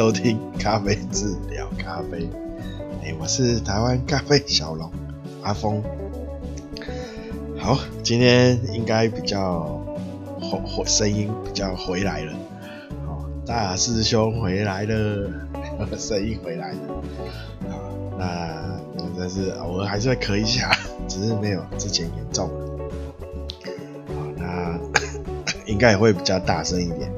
收听咖啡治疗咖啡。哎，我是台湾咖啡小龙阿峰。好，今天应该比较回回声音比较回来了。好，大师兄回来了，声音回来了。好，那但是偶尔还是会咳一下，只是没有之前严重了。好，那 应该也会比较大声一点。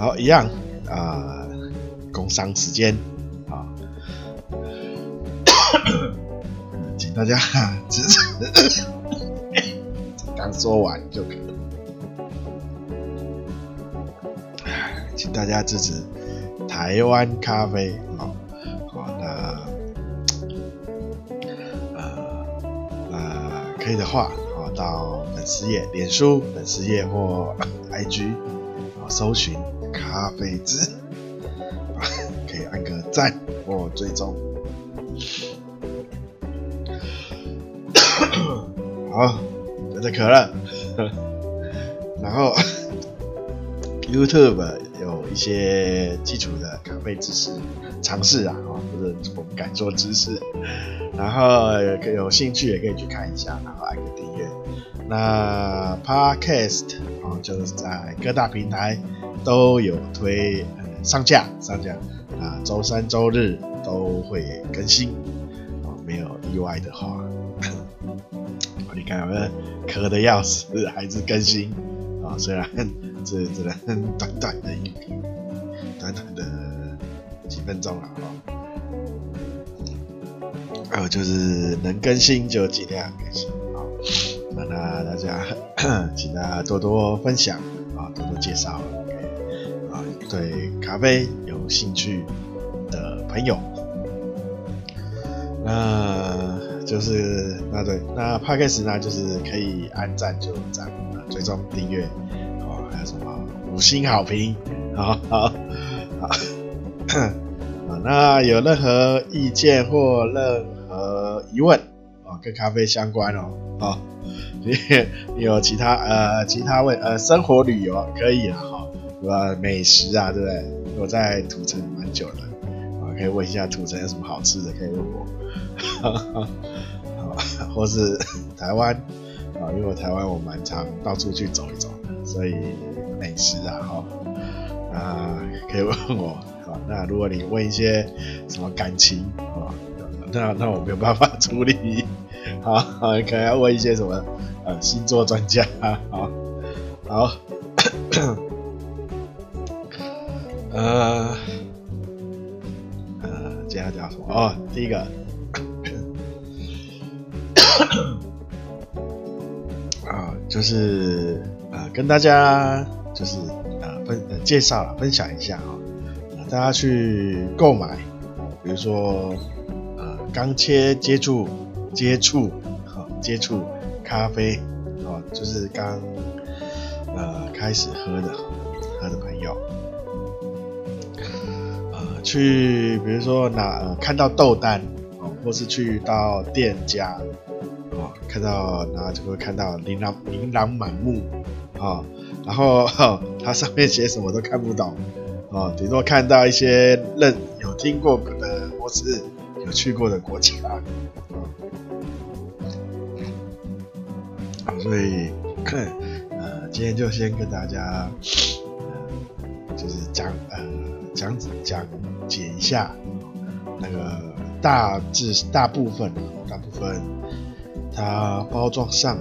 好，一样啊，工商时间啊，请大家支持。刚说完就可以，请大家支持台湾咖啡啊，好，那呃呃，可以的话，好，到粉丝页、脸书粉丝页或 IG 啊，搜寻。咖啡志，可以按个赞或追踪。好，真的渴了。然后 YouTube 有一些基础的咖啡知识尝试啊，不是我们敢说知识。然后有兴趣也可以去看一下，然后按个订阅。那 Podcast 啊，就是在各大平台。都有推，嗯，上架上架。啊，周三周日都会更新。啊，没有意外的话。啊，你看我们咳得要死，还是更新。啊，虽然这只能短短的一短短的几分钟了啊，还有就是能更新就尽量更新啊，那大家 请大家多多分享啊，多多介绍。对咖啡有兴趣的朋友，那就是那对那 Podcast 呢，就是可以按赞就赞，追踪订阅，哦，还有什么五星好评，好好好，啊，那有任何意见或任何疑问啊，跟咖啡相关哦，啊，你你有其他呃其他问呃生活旅游可以啊。什么美食啊，对不对？我在土城蛮久的，啊，可以问一下土城有什么好吃的，可以问我，好，或是 台湾，啊，因为台湾我蛮常到处去走一走，所以美食啊，哈，啊，可以问我，好，那如果你问一些什么感情，啊，那那我没有办法处理，好，好，可能要问一些什么，呃，星座专家，好，好。呃，呃，接下来讲什么？哦，第一个，啊，就是呃，跟大家就是呃分呃介绍了，分享一下啊、呃，大家去购买，比如说呃刚切接触接触啊接触咖啡啊、就是刚呃开始喝的喝的朋友。去，比如说哪、呃、看到豆单哦，或是去到店家哦，看到然后就会看到琳琅琳琅满目啊、哦，然后、哦、它上面写什么都看不懂哦，顶多看到一些认有听过的或是有去过的国家啊、哦，所以 呃，今天就先跟大家呃，就是讲呃讲讲。解一下，那个大致大部分，大部分它包装上啊，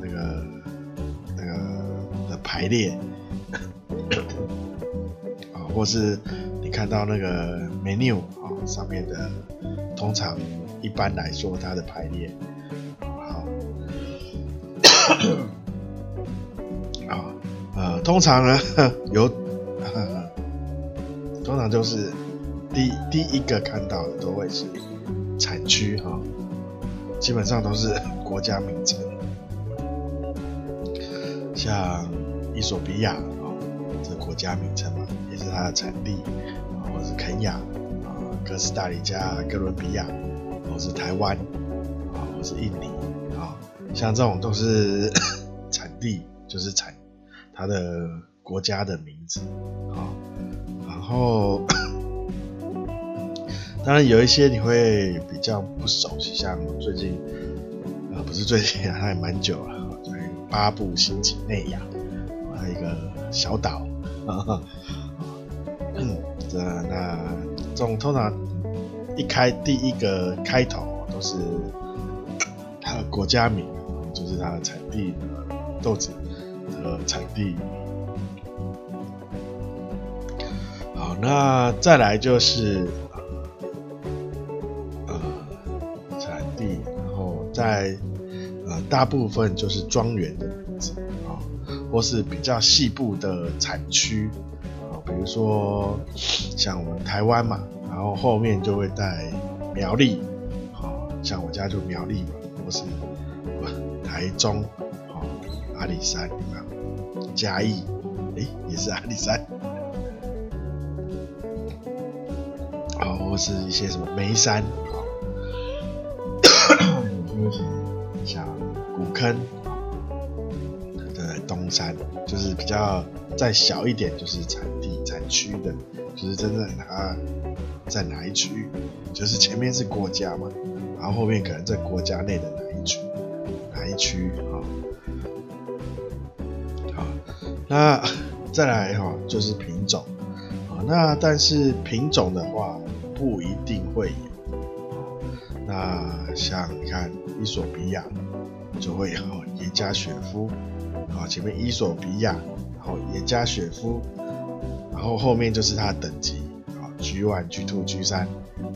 那个那个的排列 啊，或是你看到那个 menu 啊上面的，通常一般来说它的排列，好，啊呃，通常呢 有，通常就是。第第一个看到的都会是产区哈，基本上都是 国家名称，像伊索比亚啊，这国家名称嘛，也是它的产地啊，或是肯亚啊，哥斯达黎加、哥伦比亚，或是台湾啊，或是印尼啊，像这种都是 产地，就是产它的。国家的名字啊，然后当然有一些你会比较不熟悉，像最近、呃，不是最近啊，还蛮久了，在巴布新几内亚，还有一个小岛啊，嗯，这那这种通常一开第一个开头都是它的国家名，就是它的产地的豆子的产地。好那再来就是在呃大部分就是庄园的名字啊，或是比较细部的产区啊，比如说像我们台湾嘛，然后后面就会带苗栗，啊，像我家就苗栗嘛，或是台中，好，阿里山啊，嘉义，诶，也是阿里山。或是一些什么眉山啊，像古坑啊，对，东山就是比较再小一点，就是产地产区的，就是真正它在哪一区，就是前面是国家嘛，然后后面可能在国家内的哪一区，哪一区啊？好，那再来哈，就是品种啊，那但是品种的话。不一定会有，那像你看伊索比亚就会有耶加雪夫，然后前面伊索比亚，然后耶加雪夫，然后后面就是它的等级啊，G one、G two、G 三，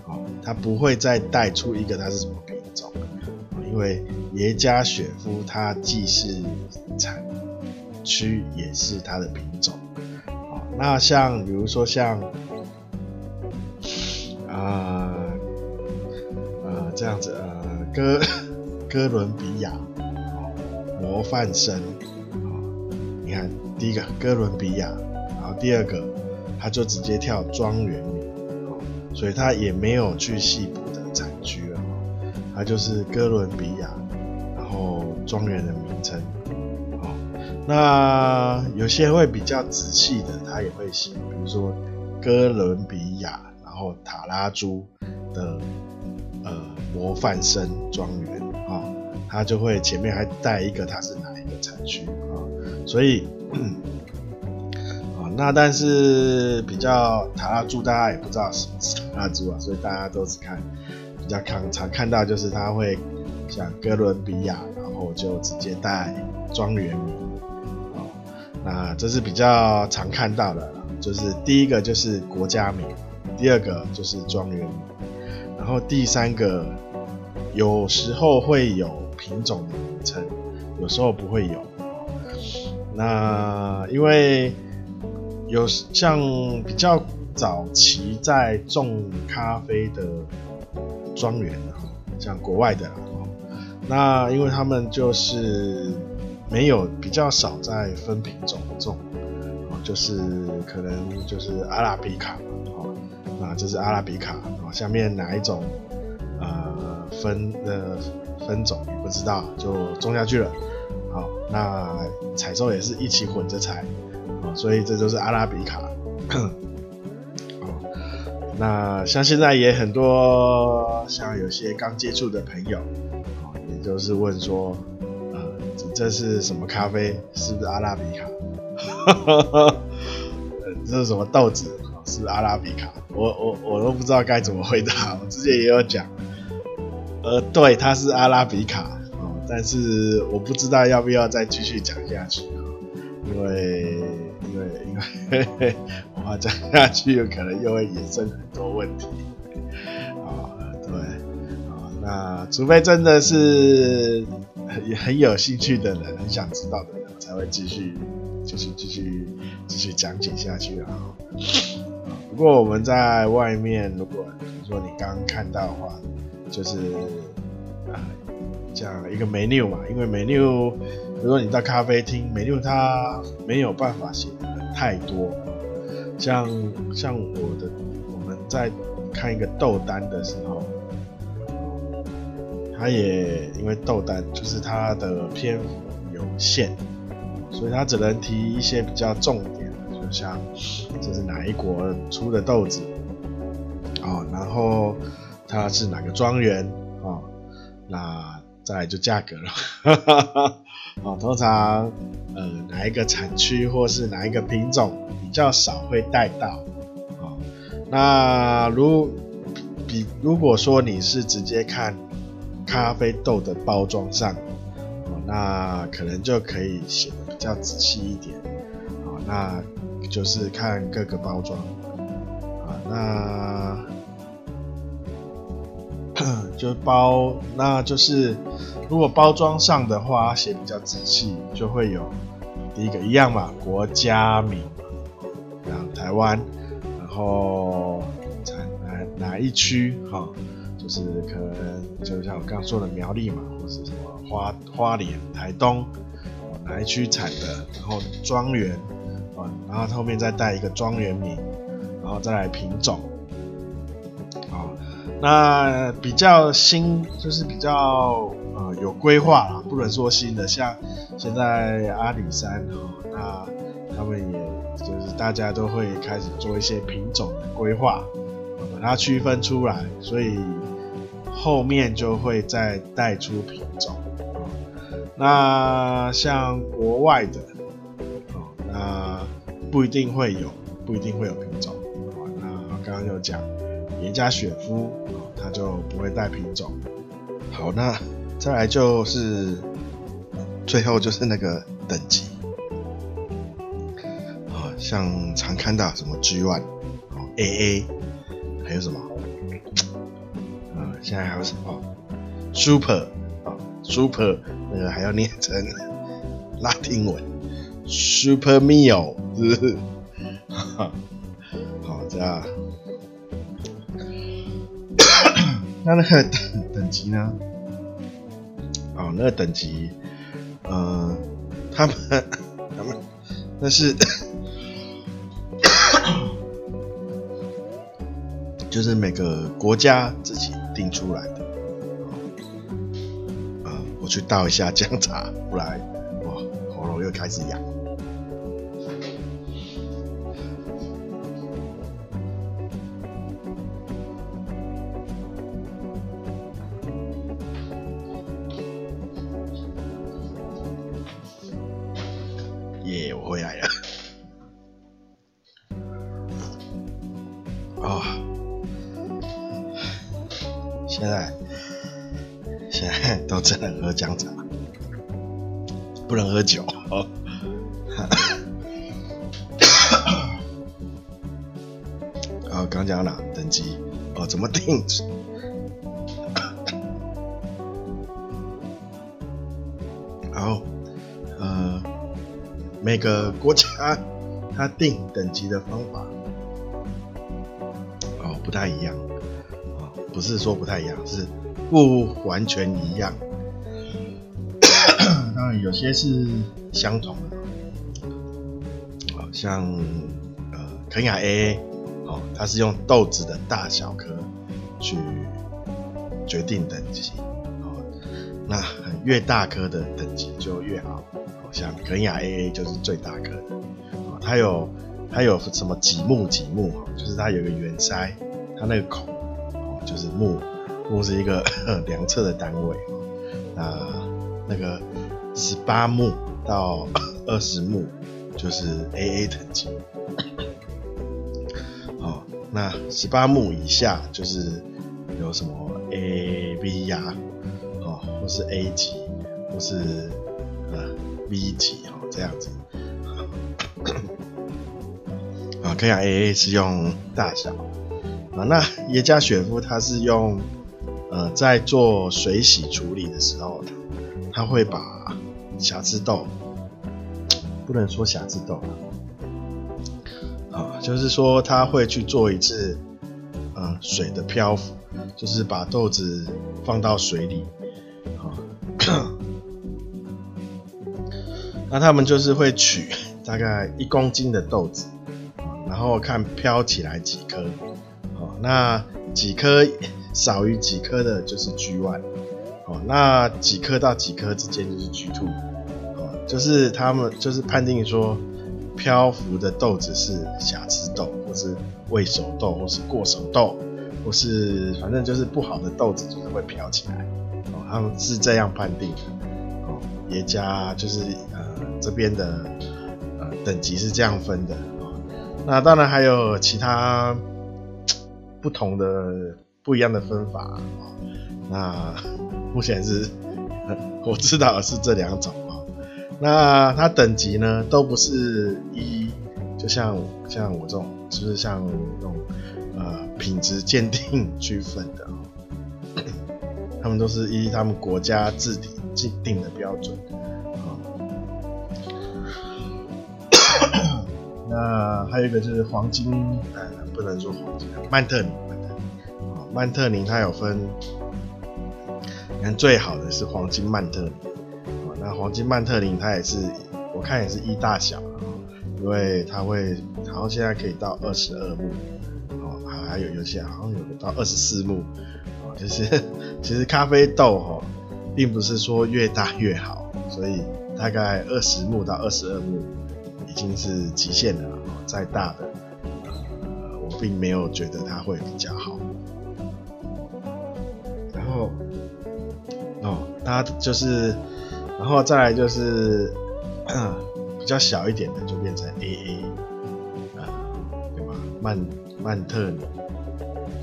啊，它不会再带出一个它是什么品种，因为耶加雪夫它既是产区也是它的品种，啊，那像比如说像。啊，呃，这样子，呃，哥哥伦比亚，模范生，你看第一个哥伦比亚，然后第二个他就直接跳庄园名，所以他也没有去细部的产区了，他就是哥伦比亚，然后庄园的名称，那有些会比较仔细的，他也会写，比如说哥伦比亚。然后塔拉珠的呃模范生庄园，它就会前面还带一个它是哪一个产区啊，所以啊那但是比较塔拉珠大家也不知道什么是塔拉珠啊，所以大家都是看比较常常看到就是它会像哥伦比亚，然后就直接带庄园名啊，那这是比较常看到的，就是第一个就是国家名。第二个就是庄园名，然后第三个有时候会有品种的名称，有时候不会有。那因为有像比较早期在种咖啡的庄园，像国外的，那因为他们就是没有比较少在分品种种，就是可能就是阿拉比卡。啊，这是阿拉比卡啊，下面哪一种呃分的分种也不知道，就种下去了。好，那采收也是一起混着采，所以这就是阿拉比卡。那像现在也很多，像有些刚接触的朋友，啊，也就是问说，呃，这是什么咖啡？是不是阿拉比卡？这是什么豆子？是,不是阿拉比卡，我我我都不知道该怎么回答。我之前也有讲，呃，对，它是阿拉比卡，哦，但是我不知道要不要再继续讲下去，因为因为因为我怕讲下去有可能又会衍生很多问题，啊、哦，对，啊、哦，那除非真的是很很有兴趣的人，很想知道的人，才会继续继续继续继续讲解下去啊。不过我们在外面，如果比如说你刚看到的话，就是啊，讲一个 menu 嘛，因为 menu，比如说你到咖啡厅，menu 它没有办法写的太多，像像我的，我们在看一个豆单的时候，他也因为豆单就是它的篇幅有限，所以他只能提一些比较重点的，就像这是哪一国出的豆子，哦，然后它是哪个庄园，哦，那再来就价格了，哈。哦，通常呃哪一个产区或是哪一个品种比较少会带到，哦，那如比如果说你是直接看咖啡豆的包装上。那可能就可以写的比较仔细一点，啊，那就是看各个包装，啊，那就包，那就是如果包装上的话写比较仔细，就会有第一个一样嘛，国家名，然后台湾，然后在哪哪一区，哈，就是可能就像我刚刚说的苗栗嘛，或是什么。花花莲、台东，哪一区产的？然后庄园，啊，然后后面再带一个庄园名，然后再来品种，那比较新就是比较呃有规划啦，不能说新的，像现在阿里山哦，那他们也就是大家都会开始做一些品种的规划，把它区分出来，所以后面就会再带出品种。那像国外的，哦，那不一定会有，不一定会有品种，哦，那刚刚有讲耶加雪夫，哦，它就不会带品种。好，那再来就是最后就是那个等级，哦，像常看到什么 G one 哦，AA，还有什么，啊，现在还有什么 Super 啊。Super 那个还要念成拉丁文，Super Mio，是不是？好，这样。那那个等等级呢？哦，那个等级，呃，他们他们那是，就是每个国家自己定出来的。我去倒一下姜茶，不然我喉咙又开始痒了。姜茶，不能喝酒。哦，刚讲了等级？哦，怎么定？然后，呃，每个国家它定等级的方法，哦，不太一样。哦，不是说不太一样，是。不完全一样，有些是相同的，好像呃肯雅 AA 哦，它是用豆子的大小颗去决定等级，哦，那越大颗的等级就越好，好像肯雅 AA 就是最大颗的，哦，它有它有什么几目几目，就是它有个圆筛，它那个孔哦就是目。目是一个 量测的单位，那那个十八目到 二十目就是 AA 等级，哦，那十八目以下就是有什么 A、B 呀，哦，或是 A 级，或是呃 B 级哦这样子，啊，肯亚 AA 是用大小，啊，那耶加雪夫它是用。呃，在做水洗处理的时候，他会把瑕疵豆，不能说瑕疵豆啊，啊，就是说他会去做一次，呃，水的漂浮，就是把豆子放到水里，啊，那他们就是会取大概一公斤的豆子，然后看漂起来几颗，好，那几颗。少于几颗的就是 G one，哦，那几颗到几颗之间就是 G two，就是他们就是判定说，漂浮的豆子是瑕疵豆，或是未熟豆，或是过熟豆，或是反正就是不好的豆子就是会飘起来，哦，他们是这样判定的，哦，耶加就是呃这边的呃等级是这样分的，哦，那当然还有其他不同的不一样的分法，哦，那目前是我知道是这两种。那它等级呢，都不是一，就像像我这种，就是像那种呃品质鉴定 区分的，他们都是依他们国家制定的标准啊。那还有一个就是黄金，呃，不能说黄金，曼特宁，曼特宁，曼特宁它有分，你看最好的是黄金曼特宁。那黄金曼特林它也是，我看也是一大小，因为它会，好像现在可以到二十二目，哦，还有有些好像有到二十四目，哦，就是 其实咖啡豆哈，并不是说越大越好，所以大概二十目到二十二目已经是极限了，哦，再大的，呃，我并没有觉得它会比较好，然后，哦，它就是。然后再来就是 比较小一点的，就变成 AA 啊，对吧？曼曼特宁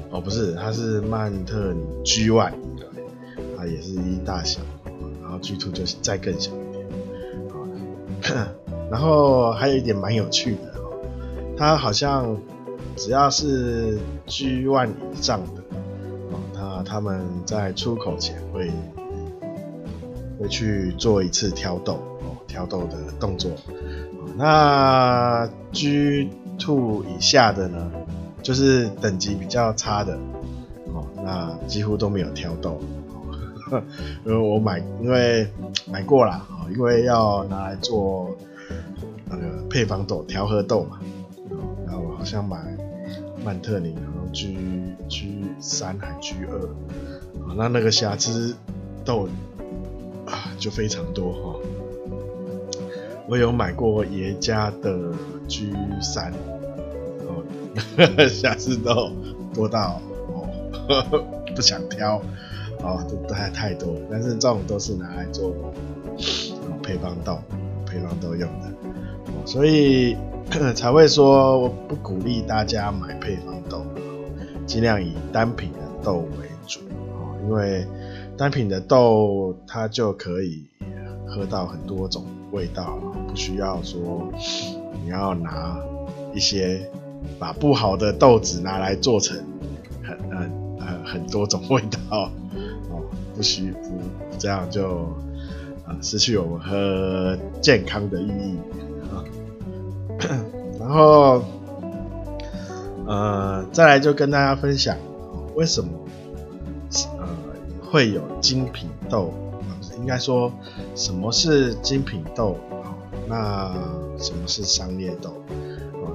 哦，不是，它是曼特宁 G One，对，它也是一大小，然后 G Two 就是再更小一点。然后还有一点蛮有趣的哦，它好像只要是 G One 以上的哦，它他们在出口前会。会去做一次挑豆哦，挑豆的动作。那 G two 以下的呢，就是等级比较差的哦，那几乎都没有挑豆。因为 我买，因为买过啦，因为要拿来做那个配方豆、调和豆嘛。然后我好像买曼特宁，然后 G G 三还 G 二，那那个瑕疵豆。就非常多哈，我有买过爷家的 G 三，哦，下次都多到哦 不想挑，哦都太太多，但是这种都是拿来做配方豆、配方豆用的，哦所以 才会说我不鼓励大家买配方豆，尽量以单品的豆为主，哦因为。单品的豆，它就可以喝到很多种味道，不需要说你要拿一些把不好的豆子拿来做成很很很很多种味道哦，不需不这样就啊失去我们喝健康的意义啊。然后呃，再来就跟大家分享为什么。会有精品豆，应该说什么是精品豆？那什么是商业豆？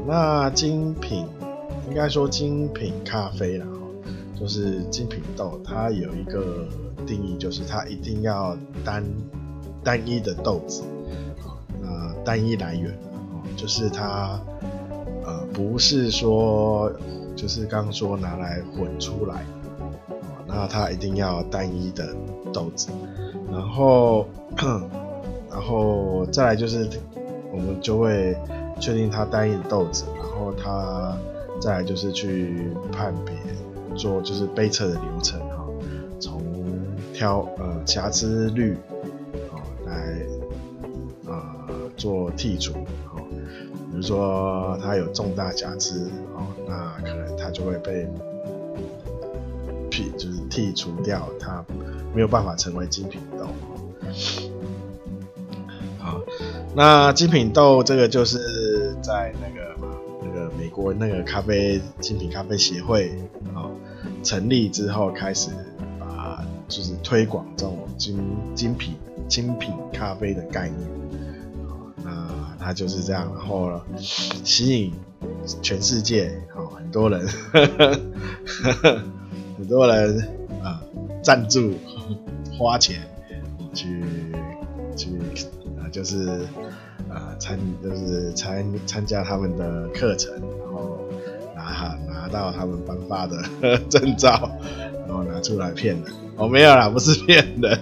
那精品应该说精品咖啡啦，就是精品豆，它有一个定义，就是它一定要单单一的豆子，那单一来源，就是它呃不是说就是刚刚说拿来混出来。那它一定要单一的豆子，然后，然后再来就是，我们就会确定它单一的豆子，然后它再来就是去判别，做就是杯测的流程哈，从挑呃瑕疵率，哦来呃做剔除，哦，比如说它有重大瑕疵，哦，那可能它就会被。剔除掉它，没有办法成为精品豆。好，那精品豆这个就是在那个那个美国那个咖啡精品咖啡协会啊成立之后，开始把就是推广这种精精品精品咖啡的概念。那它就是这样，然后吸引全世界好很多人。很多人啊赞助花钱去去啊，就是啊参就是参参加他们的课程，然后拿拿到他们颁发的证照，然后拿出来骗人。哦，没有啦，不是骗人。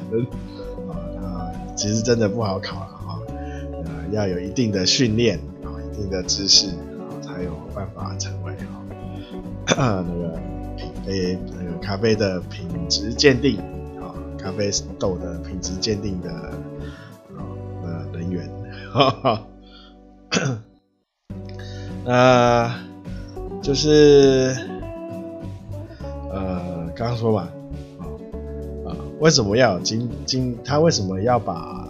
啊、呃，其实真的不好考了哈，呃，要有一定的训练啊，一定的知识，然后才有办法成为啊那个诶那个咖啡的品质鉴定啊，咖啡豆的品质鉴定的啊的人员。哈哈，呃，就是呃，刚刚说嘛。为什么要有精精？他为什么要把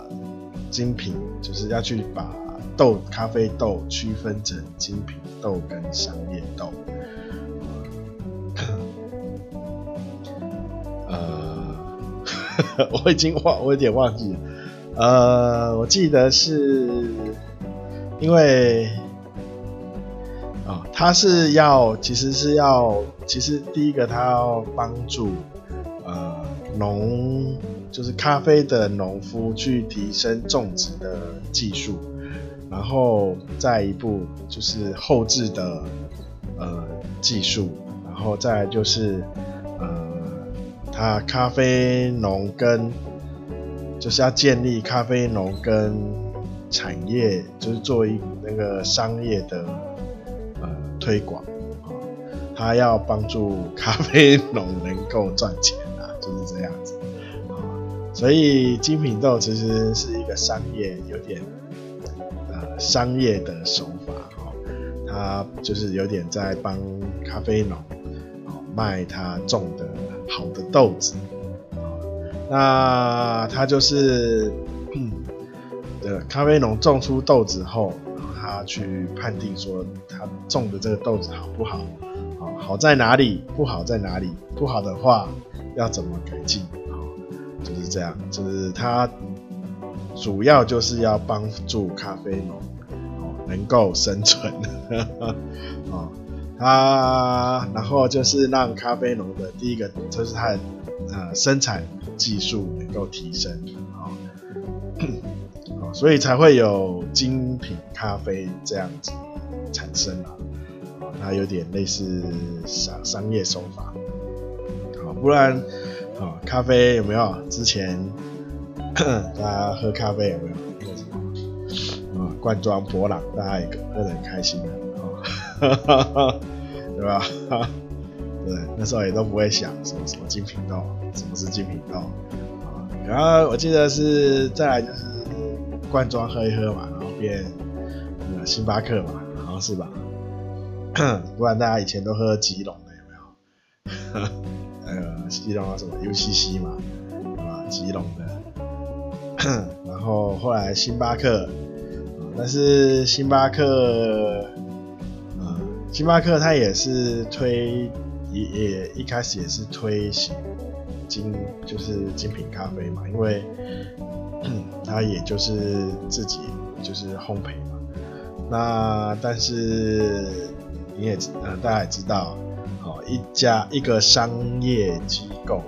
精品，就是要去把豆咖啡豆区分成精品豆跟商业豆？我已经忘，我有点忘记了。呃，我记得是因为啊、他是要，其实是要，其实第一个他要帮助呃。农就是咖啡的农夫去提升种植的技术，然后再一步就是后置的呃技术，然后再就是他咖啡农跟就是要建立咖啡农跟产业，就是做一那个商业的呃推广啊，他要帮助咖啡农能够赚钱啊。就是这样子啊，所以精品豆其实是一个商业，有点呃商业的手法哈，他就是有点在帮咖啡农啊卖他种的好的豆子，那他就是呃咖啡农种出豆子后，然后他去判定说他种的这个豆子好不好，好在哪里，不好在哪里，不好的话。要怎么改进？就是这样，就是它主要就是要帮助咖啡农哦能够生存，啊，啊然后就是让咖啡农的第一个就是它的呃生产技术能够提升，哦，所以才会有精品咖啡这样子产生啊，它有点类似商商业手法。不然，啊，咖啡有没有？之前大家喝咖啡有没有？那个什么啊，罐装博朗，大家也喝得很开心的啊，哈 哈对吧？对，那时候也都不会想什么什么精品豆，什么是精品豆啊？然后我记得是再来就是罐装喝一喝嘛，然后变那个星巴克嘛，好像是吧？不然大家以前都喝吉隆的有没有？基隆啊，什么 UCC 嘛，啊，吉隆的，然后后来星巴克，但是星巴克，星巴克它也是推，也也一开始也是推行精，就是精品咖啡嘛，因为 它也就是自己就是烘焙嘛，那但是你也呃大家也知道。哦一家一个商业机构，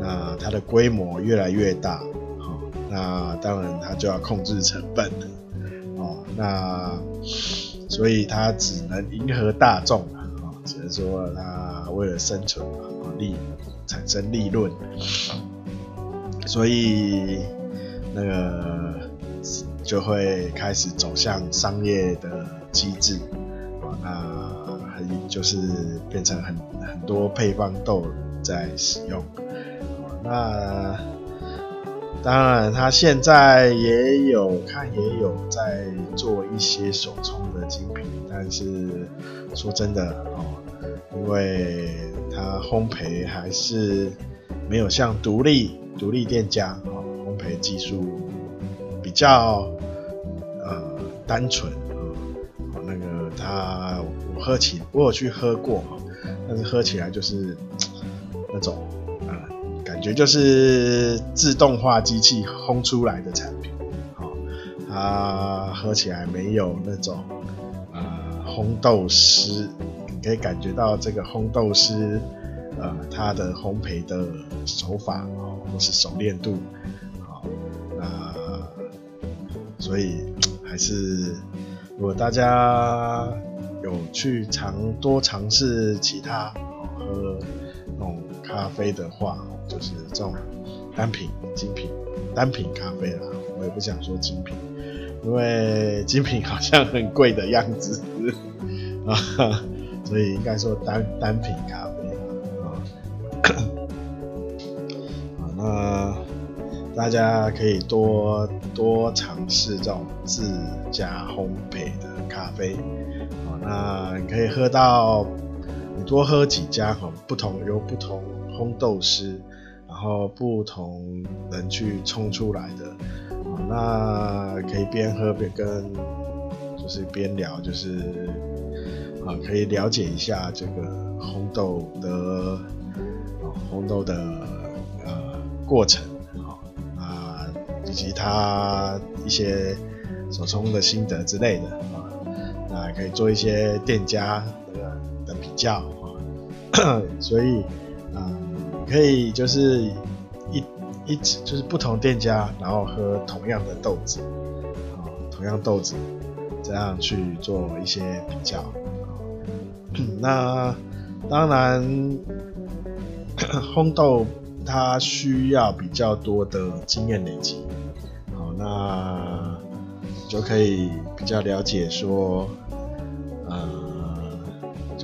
那它的规模越来越大，好，那当然它就要控制成本了，哦，那所以它只能迎合大众啊，只能说它为了生存嘛，利产生利润，所以那个就会开始走向商业的机制，啊，那。就是变成很很多配方豆在使用，那当然他现在也有看也有在做一些手冲的精品，但是说真的哦，因为他烘焙还是没有像独立独立店家哦，烘焙技术比较呃单纯哦，那个他我。喝起，我有去喝过，但是喝起来就是那种，觉就是自动化机器烘出来的产品，好，它喝起来没有那种，呃，烘豆师，你可以感觉到这个烘豆师，呃，他的烘焙的手法，或是熟练度，好，那所以还是如果大家有去尝多尝试其他喝那种咖啡的话，就是这种单品、精品、单品咖啡啦，我也不想说精品，因为精品好像很贵的样子啊，所以应该说单单品咖啡啊。啊，那大家可以多多尝试这种自家烘焙的咖啡，啊，那你可以喝到，你多喝几家哈，不同有不同烘豆师，然后不同人去冲出来的，啊，那可以边喝边跟，就是边聊，就是啊，可以了解一下这个烘豆的，啊，烘豆的呃过程。啊以及他一些手冲的心得之类的啊，那可以做一些店家比较，所以啊，可以就是一一就是不同店家，然后喝同样的豆子啊，同样豆子这样去做一些比较啊。那当然烘豆它需要比较多的经验累积。好那就可以比较了解说，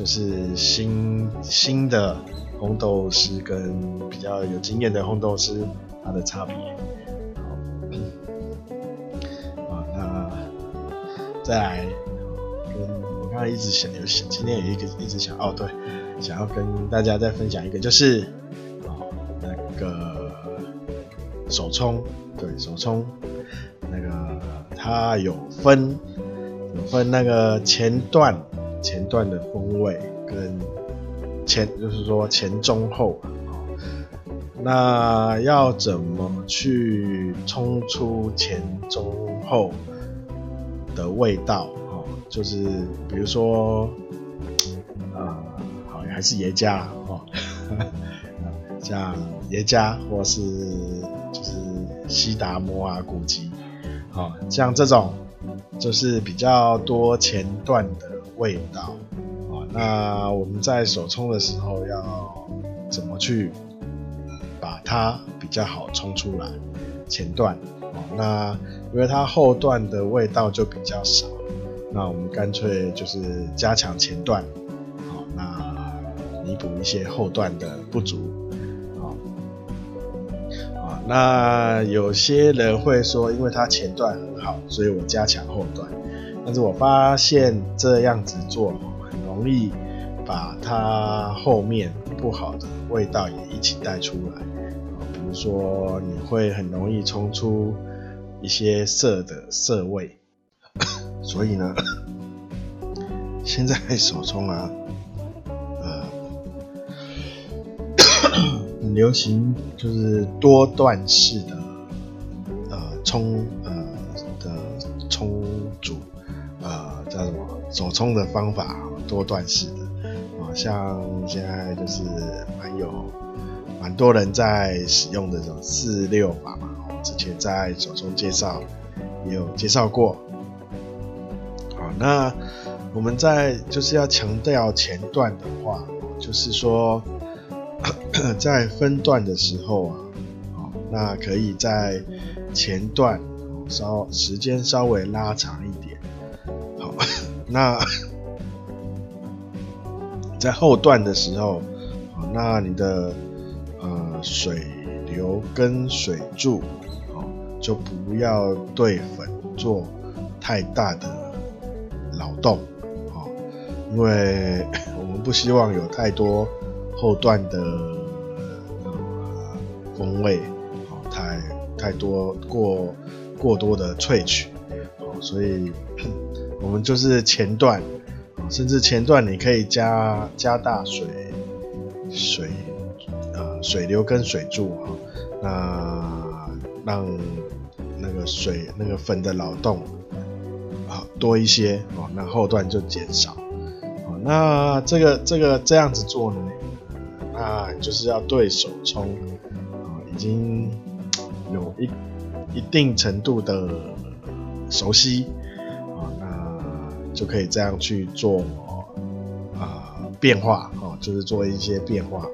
就是新新的烘豆师跟比较有经验的烘豆师它的差别。好，啊，那再来跟我刚才一直想有今天有一个一直想哦，对，想要跟大家再分享一个，就是哦那个手冲，对手冲。那个它有分有分那个前段前段的风味跟前就是说前中后，那要怎么去冲出前中后的味道？哦，就是比如说呃，好还是耶加哦，像耶加或是就是西达摩啊古籍。好，像这种就是比较多前段的味道啊。那我们在手冲的时候要怎么去把它比较好冲出来？前段啊，那因为它后段的味道就比较少，那我们干脆就是加强前段，好，那弥补一些后段的不足。啊，啊那有些人会说，因为它前段很好，所以我加强后段。但是我发现这样子做很容易把它后面不好的味道也一起带出来。比如说，你会很容易冲出一些涩的涩味。所以呢，现在手冲啊。呃，很 流行就是多段式的呃冲呃的冲煮手冲的方法，多段式的啊，像现在就是蛮有蛮多人在使用的这种四六法嘛，之前在手冲介绍也有介绍过。好，那我们在就是要强调前段的话，就是说。在分段的时候啊，好那可以在前段稍时间稍微拉长一点，好，那 在后段的时候，那你的呃水流跟水柱，啊就不要对粉做太大的劳动，啊因为 我们不希望有太多后段的。风味，太太多过过多的萃取，啊所以我们就是前段，甚至前段你可以加加大水水呃水流跟水柱哈，那让那个水那个粉的扰动啊多一些哦，那后段就减少，那这个这个这样子做呢，那就是要对手冲。啊已经有一一定程度的熟悉，就可以这样去做啊、变化啊，就是做一些变化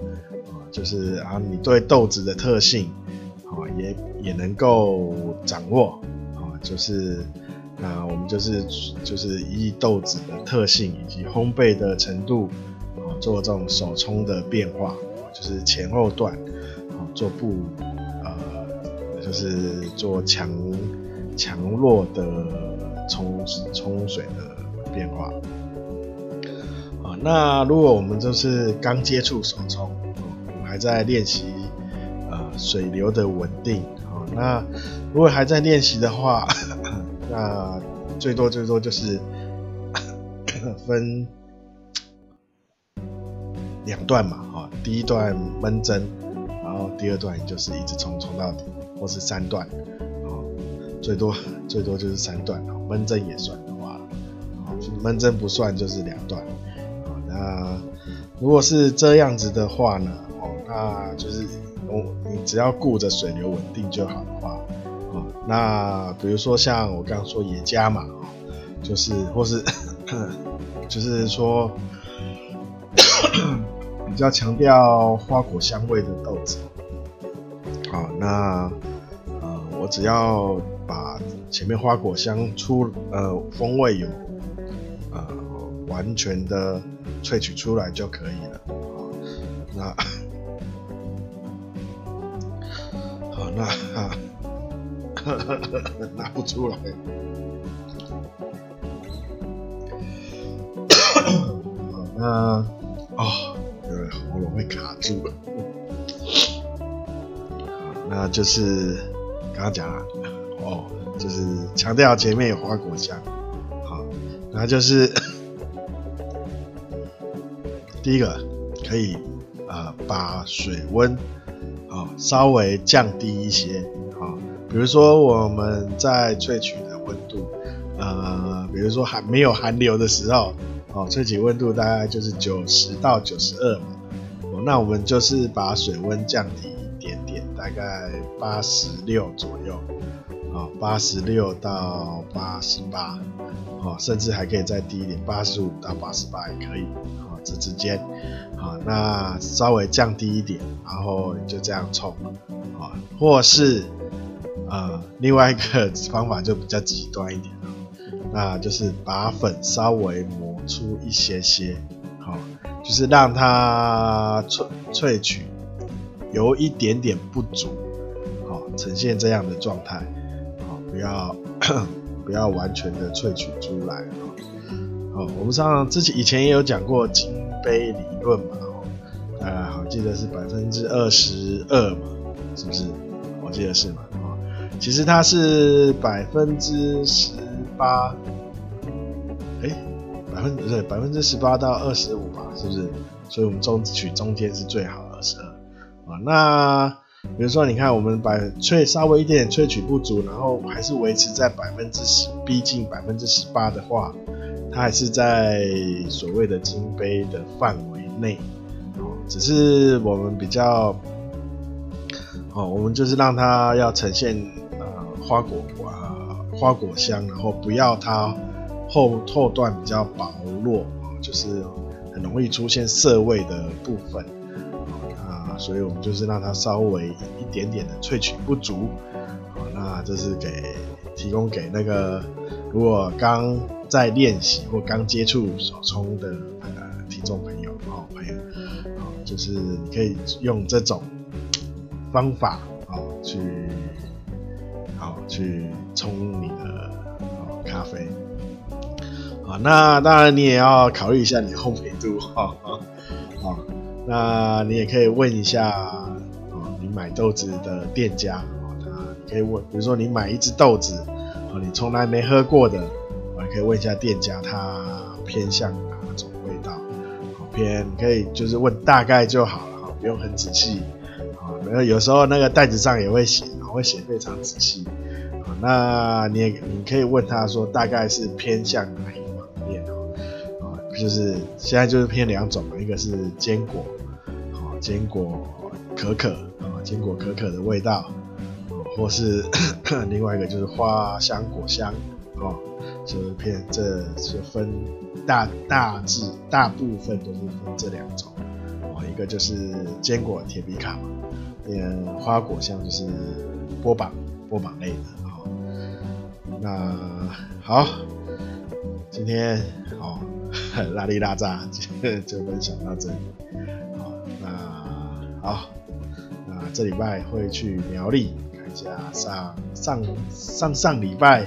啊，就是啊你对豆子的特性啊也也能够掌握啊，就是啊我们就是就是依豆子的特性以及烘焙的程度啊，做这种手冲的变化，就是前后段啊做不。就是做强强弱的冲冲水的变化啊。那如果我们就是刚接触手冲，我们还在练习呃水流的稳定啊。那如果还在练习的话，那最多最多就是 分两段嘛啊。第一段闷蒸，然后第二段就是一直冲冲到底。或是三段，啊，最多最多就是三段，啊，闷蒸也算，闷蒸不算就是两段，哦，那如果是这样子的话呢，哦，那就是哦，你只要顾着水流稳定就好的话，哦，那比如说像我刚刚说野家嘛，哦，就是或是 就是说 比较强调花果香味的豆子。好，那呃，我只要把前面花果香出呃风味有呃完全的萃取出来就可以了。好，那好，那 拿不出来。好，那哦，有点喉咙会卡住了。那就是刚刚讲了哦，就是强调前面有花果香，那就是第一个可以啊、把水温啊、稍微降低一些啊、比如说我们在萃取的温度，呃，比如说还没有寒流的时候，哦，萃取温度大概就是九十到九十二嘛，哦，那我们就是把水温降低一点点。大概八十六左右，啊，八十六到八十八，甚至还可以再低一点，八十五到八十八也可以，啊，这之间，啊，那稍微降低一点，然后就这样冲，啊，或是，呃，另外一个方法就比较极端一点，那就是把粉稍微磨出一些些，好，就是让它萃萃取。有一点点不足，好，呈现这样的状态，不要 不要完全的萃取出来，好，我们上之前以前也有讲过金杯理论嘛，哦呃，好，记得是百分之二十二嘛，是不是？我记得是嘛，啊，其实它是百分之十八，哎，百分不对，百分之十八到二十五吧，是不是？所以我们中取中间是最好二十二。啊，那比如说，你看我们把萃稍微一点点萃取不足，然后还是维持在百分之十，逼近百分之十八的话，它还是在所谓的金杯的范围内。只是我们比较，哦，我们就是让它要呈现呃花果啊、花果香，然后不要它后后段比较薄弱，就是很容易出现涩味的部分。所以我们就是让它稍微一点点的萃取不足，好，那这是给提供给那个如果刚在练习或刚接触手冲的呃听众朋友哦朋友，好，就是你可以用这种方法啊去好去冲你的咖啡，好，那当然你也要考虑一下你烘焙度哈，好。那你也可以问一下，哦，你买豆子的店家，哦，那你可以问，比如说你买一只豆子，哦，你从来没喝过的，我也可以问一下店家，他偏向哪种味道，哦，偏你可以就是问大概就好了，哈，不用很仔细，啊，然后有时候那个袋子上也会写，会写非常仔细，啊，那你也你可以问他说大概是偏向哪，就是现在就是偏两种嘛，一个是坚果。坚果可可啊，坚果可可的味道，或是 另外一个就是花香果香哦，就是偏这就分大大致大部分都是分这两种哦，一个就是坚果铁皮卡嘛，嗯，花果香就是波榜波榜类的哦。那好，今天哦拉里拉扎就分享到这里，好，那好，那这礼拜会去苗栗。看一下上上上上礼拜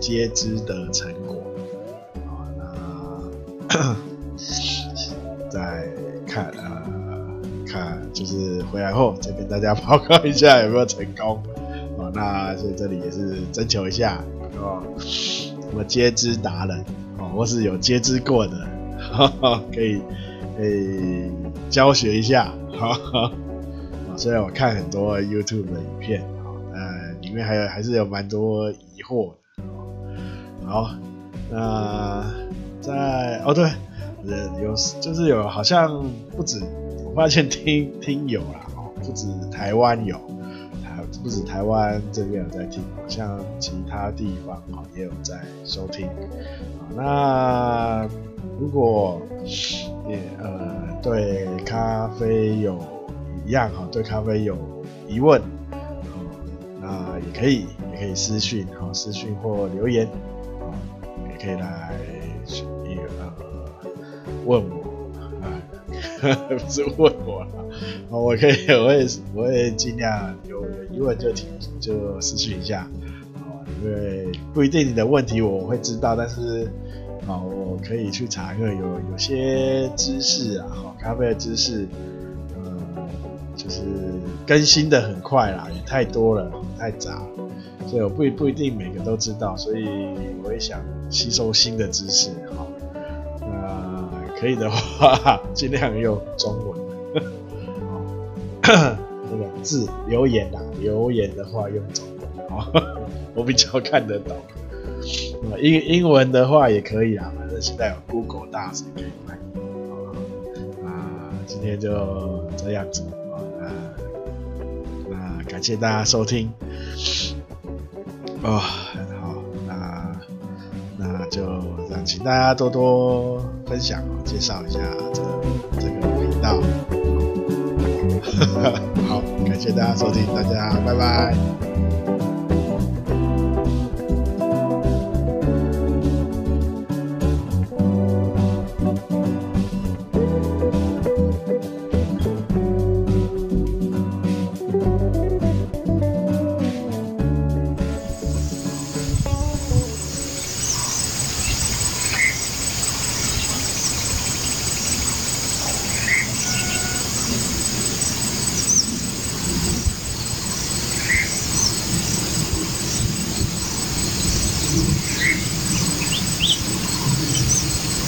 接枝的成果，好，那再看呃看就是回来后再跟大家报告一下有没有成功，好，那所以这里也是征求一下，哦，什么接枝达人哦，或是有接枝过的，呵呵可以可以教学一下，哈哈，虽然我看很多 YouTube 的影片。啊，呃里面还有还是有蛮多疑惑的，好，那在哦对，有就是有好像不止，我发现听听友啦，哦，不止台湾有，不止台湾这边有在听，好像其他地方哦也有在收听，那如果也呃对咖啡有一样哈，对咖啡有疑问。那，也可以，也可以私讯，好，私讯或留言，啊，也可以来一个呃问我，不是问我了，啊，我可以，我会，我会尽量有有疑问就提，就私讯一下，啊，因为不一定你的问题我会知道，但是啊，我可以去查，因为有有些知识啊，好，咖啡的知识。就是更新的很快啦，也太多了，太杂，所以我不不一定每个都知道，所以我也想吸收新的知识，好，可以的话尽量用中文，好，那个字留言啊，留言的话用中文，好，我比较看得懂，那英英文的话也可以啊，反正现在有 Google 大神可以翻译，好，那今天就这样子啊，那那。感谢大家收听，哦，好，那那就让请大家多多分享，介绍一下这个这个频道。好，感谢大家收听，大家拜拜。